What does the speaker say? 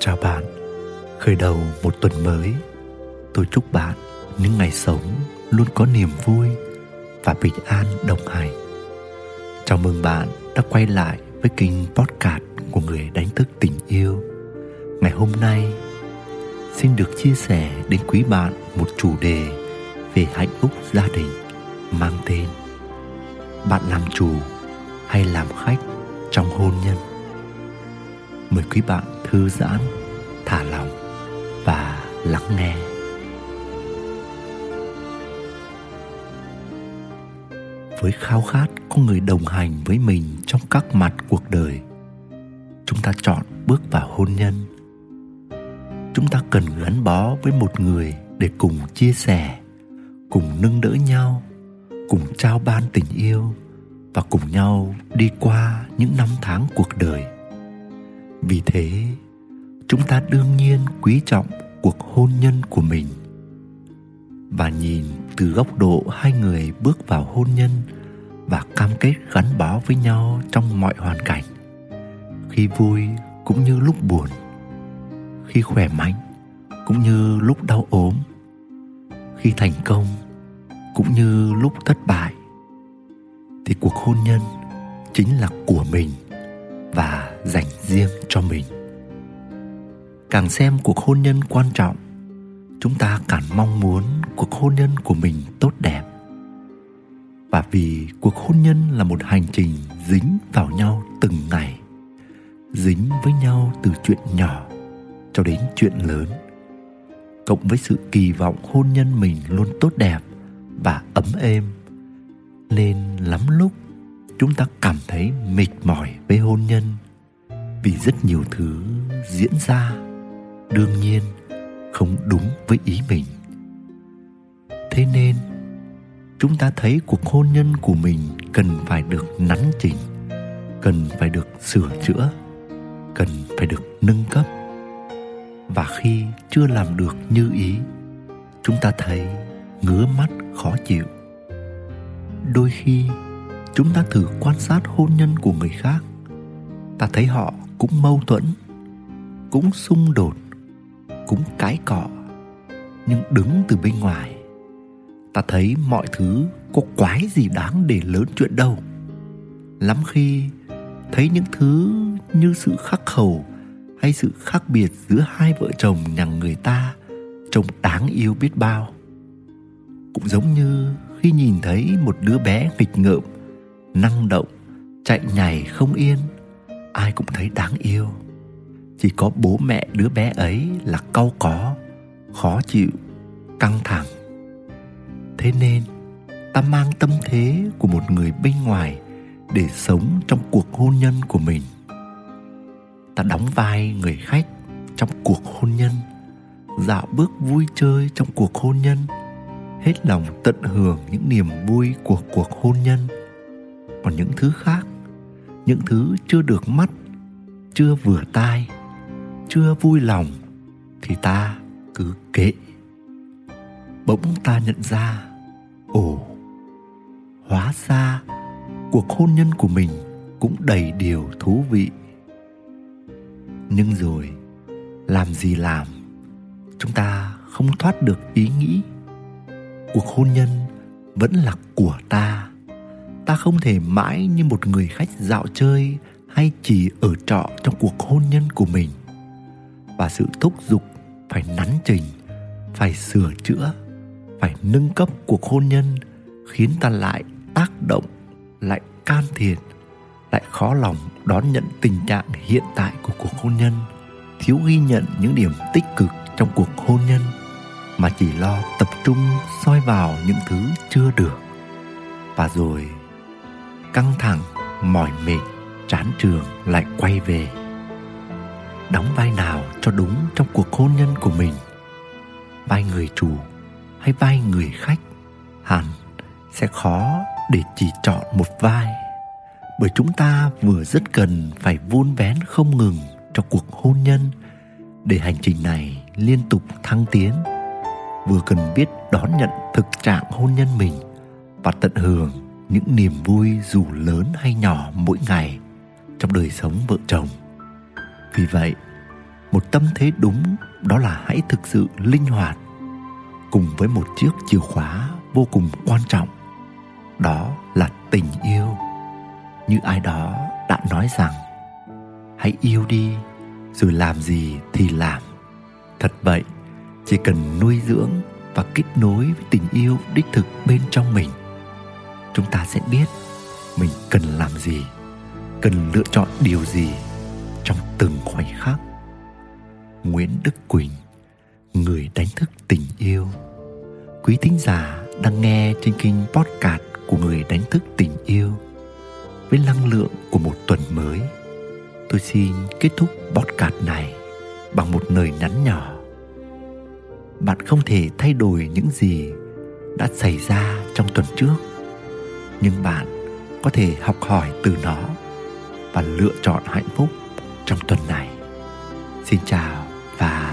Chào bạn, khởi đầu một tuần mới. Tôi chúc bạn những ngày sống luôn có niềm vui và bình an đồng hành. Chào mừng bạn đã quay lại với kênh podcast của người đánh thức tình yêu. Ngày hôm nay xin được chia sẻ đến quý bạn một chủ đề về hạnh phúc gia đình mang tên Bạn làm chủ hay làm khách trong hôn nhân? Mời quý bạn thư giãn thả lòng và lắng nghe. Với khao khát có người đồng hành với mình trong các mặt cuộc đời, chúng ta chọn bước vào hôn nhân. Chúng ta cần gắn bó với một người để cùng chia sẻ, cùng nâng đỡ nhau, cùng trao ban tình yêu và cùng nhau đi qua những năm tháng cuộc đời. Vì thế chúng ta đương nhiên quý trọng cuộc hôn nhân của mình. Và nhìn từ góc độ hai người bước vào hôn nhân và cam kết gắn bó với nhau trong mọi hoàn cảnh, khi vui cũng như lúc buồn, khi khỏe mạnh cũng như lúc đau ốm, khi thành công cũng như lúc thất bại, thì cuộc hôn nhân chính là của mình và dành riêng cho mình càng xem cuộc hôn nhân quan trọng. Chúng ta càng mong muốn cuộc hôn nhân của mình tốt đẹp. Và vì cuộc hôn nhân là một hành trình dính vào nhau từng ngày, dính với nhau từ chuyện nhỏ cho đến chuyện lớn, cộng với sự kỳ vọng hôn nhân mình luôn tốt đẹp và ấm êm, nên lắm lúc chúng ta cảm thấy mệt mỏi với hôn nhân vì rất nhiều thứ diễn ra đương nhiên không đúng với ý mình. Thế nên, chúng ta thấy cuộc hôn nhân của mình cần phải được nắn chỉnh, cần phải được sửa chữa, cần phải được nâng cấp. Và khi chưa làm được như ý, chúng ta thấy ngứa mắt khó chịu. Đôi khi, chúng ta thử quan sát hôn nhân của người khác, ta thấy họ cũng mâu thuẫn, cũng xung đột cũng cái cọ, nhưng đứng từ bên ngoài, ta thấy mọi thứ có quái gì đáng để lớn chuyện đâu. Lắm khi thấy những thứ như sự khắc khẩu hay sự khác biệt giữa hai vợ chồng nhà người ta trông đáng yêu biết bao. Cũng giống như khi nhìn thấy một đứa bé nghịch ngợm, năng động, chạy nhảy không yên, ai cũng thấy đáng yêu chỉ có bố mẹ đứa bé ấy là cau có, khó chịu, căng thẳng. Thế nên, ta mang tâm thế của một người bên ngoài để sống trong cuộc hôn nhân của mình. Ta đóng vai người khách trong cuộc hôn nhân, dạo bước vui chơi trong cuộc hôn nhân, hết lòng tận hưởng những niềm vui của cuộc hôn nhân. Còn những thứ khác, những thứ chưa được mắt, chưa vừa tai chưa vui lòng, thì ta cứ kệ. Bỗng ta nhận ra, ồ, hóa ra cuộc hôn nhân của mình cũng đầy điều thú vị. Nhưng rồi, làm gì làm, chúng ta không thoát được ý nghĩ. Cuộc hôn nhân vẫn là của ta. Ta không thể mãi như một người khách dạo chơi hay chỉ ở trọ trong cuộc hôn nhân của mình và sự thúc giục phải nắn chỉnh, phải sửa chữa, phải nâng cấp cuộc hôn nhân khiến ta lại tác động, lại can thiệp, lại khó lòng đón nhận tình trạng hiện tại của cuộc hôn nhân, thiếu ghi nhận những điểm tích cực trong cuộc hôn nhân mà chỉ lo tập trung soi vào những thứ chưa được. Và rồi, căng thẳng, mỏi mệt, chán trường lại quay về đóng vai nào cho đúng trong cuộc hôn nhân của mình? Vai người chủ hay vai người khách? Hẳn sẽ khó để chỉ chọn một vai. Bởi chúng ta vừa rất cần phải vun vén không ngừng cho cuộc hôn nhân để hành trình này liên tục thăng tiến. Vừa cần biết đón nhận thực trạng hôn nhân mình và tận hưởng những niềm vui dù lớn hay nhỏ mỗi ngày trong đời sống vợ chồng vì vậy, một tâm thế đúng đó là hãy thực sự linh hoạt cùng với một chiếc chìa khóa vô cùng quan trọng. Đó là tình yêu. Như ai đó đã nói rằng, hãy yêu đi, rồi làm gì thì làm. Thật vậy, chỉ cần nuôi dưỡng và kết nối với tình yêu đích thực bên trong mình, chúng ta sẽ biết mình cần làm gì, cần lựa chọn điều gì từng khoảnh khắc. Nguyễn đức quỳnh, người đánh thức tình yêu. Quý thính giả đang nghe trên kênh podcast của người đánh thức tình yêu. Với năng lượng của một tuần mới, tôi xin kết thúc podcast này bằng một lời nhắn nhỏ. Bạn không thể thay đổi những gì đã xảy ra trong tuần trước, nhưng bạn có thể học hỏi từ nó và lựa chọn hạnh phúc trong tuần này. Xin chào và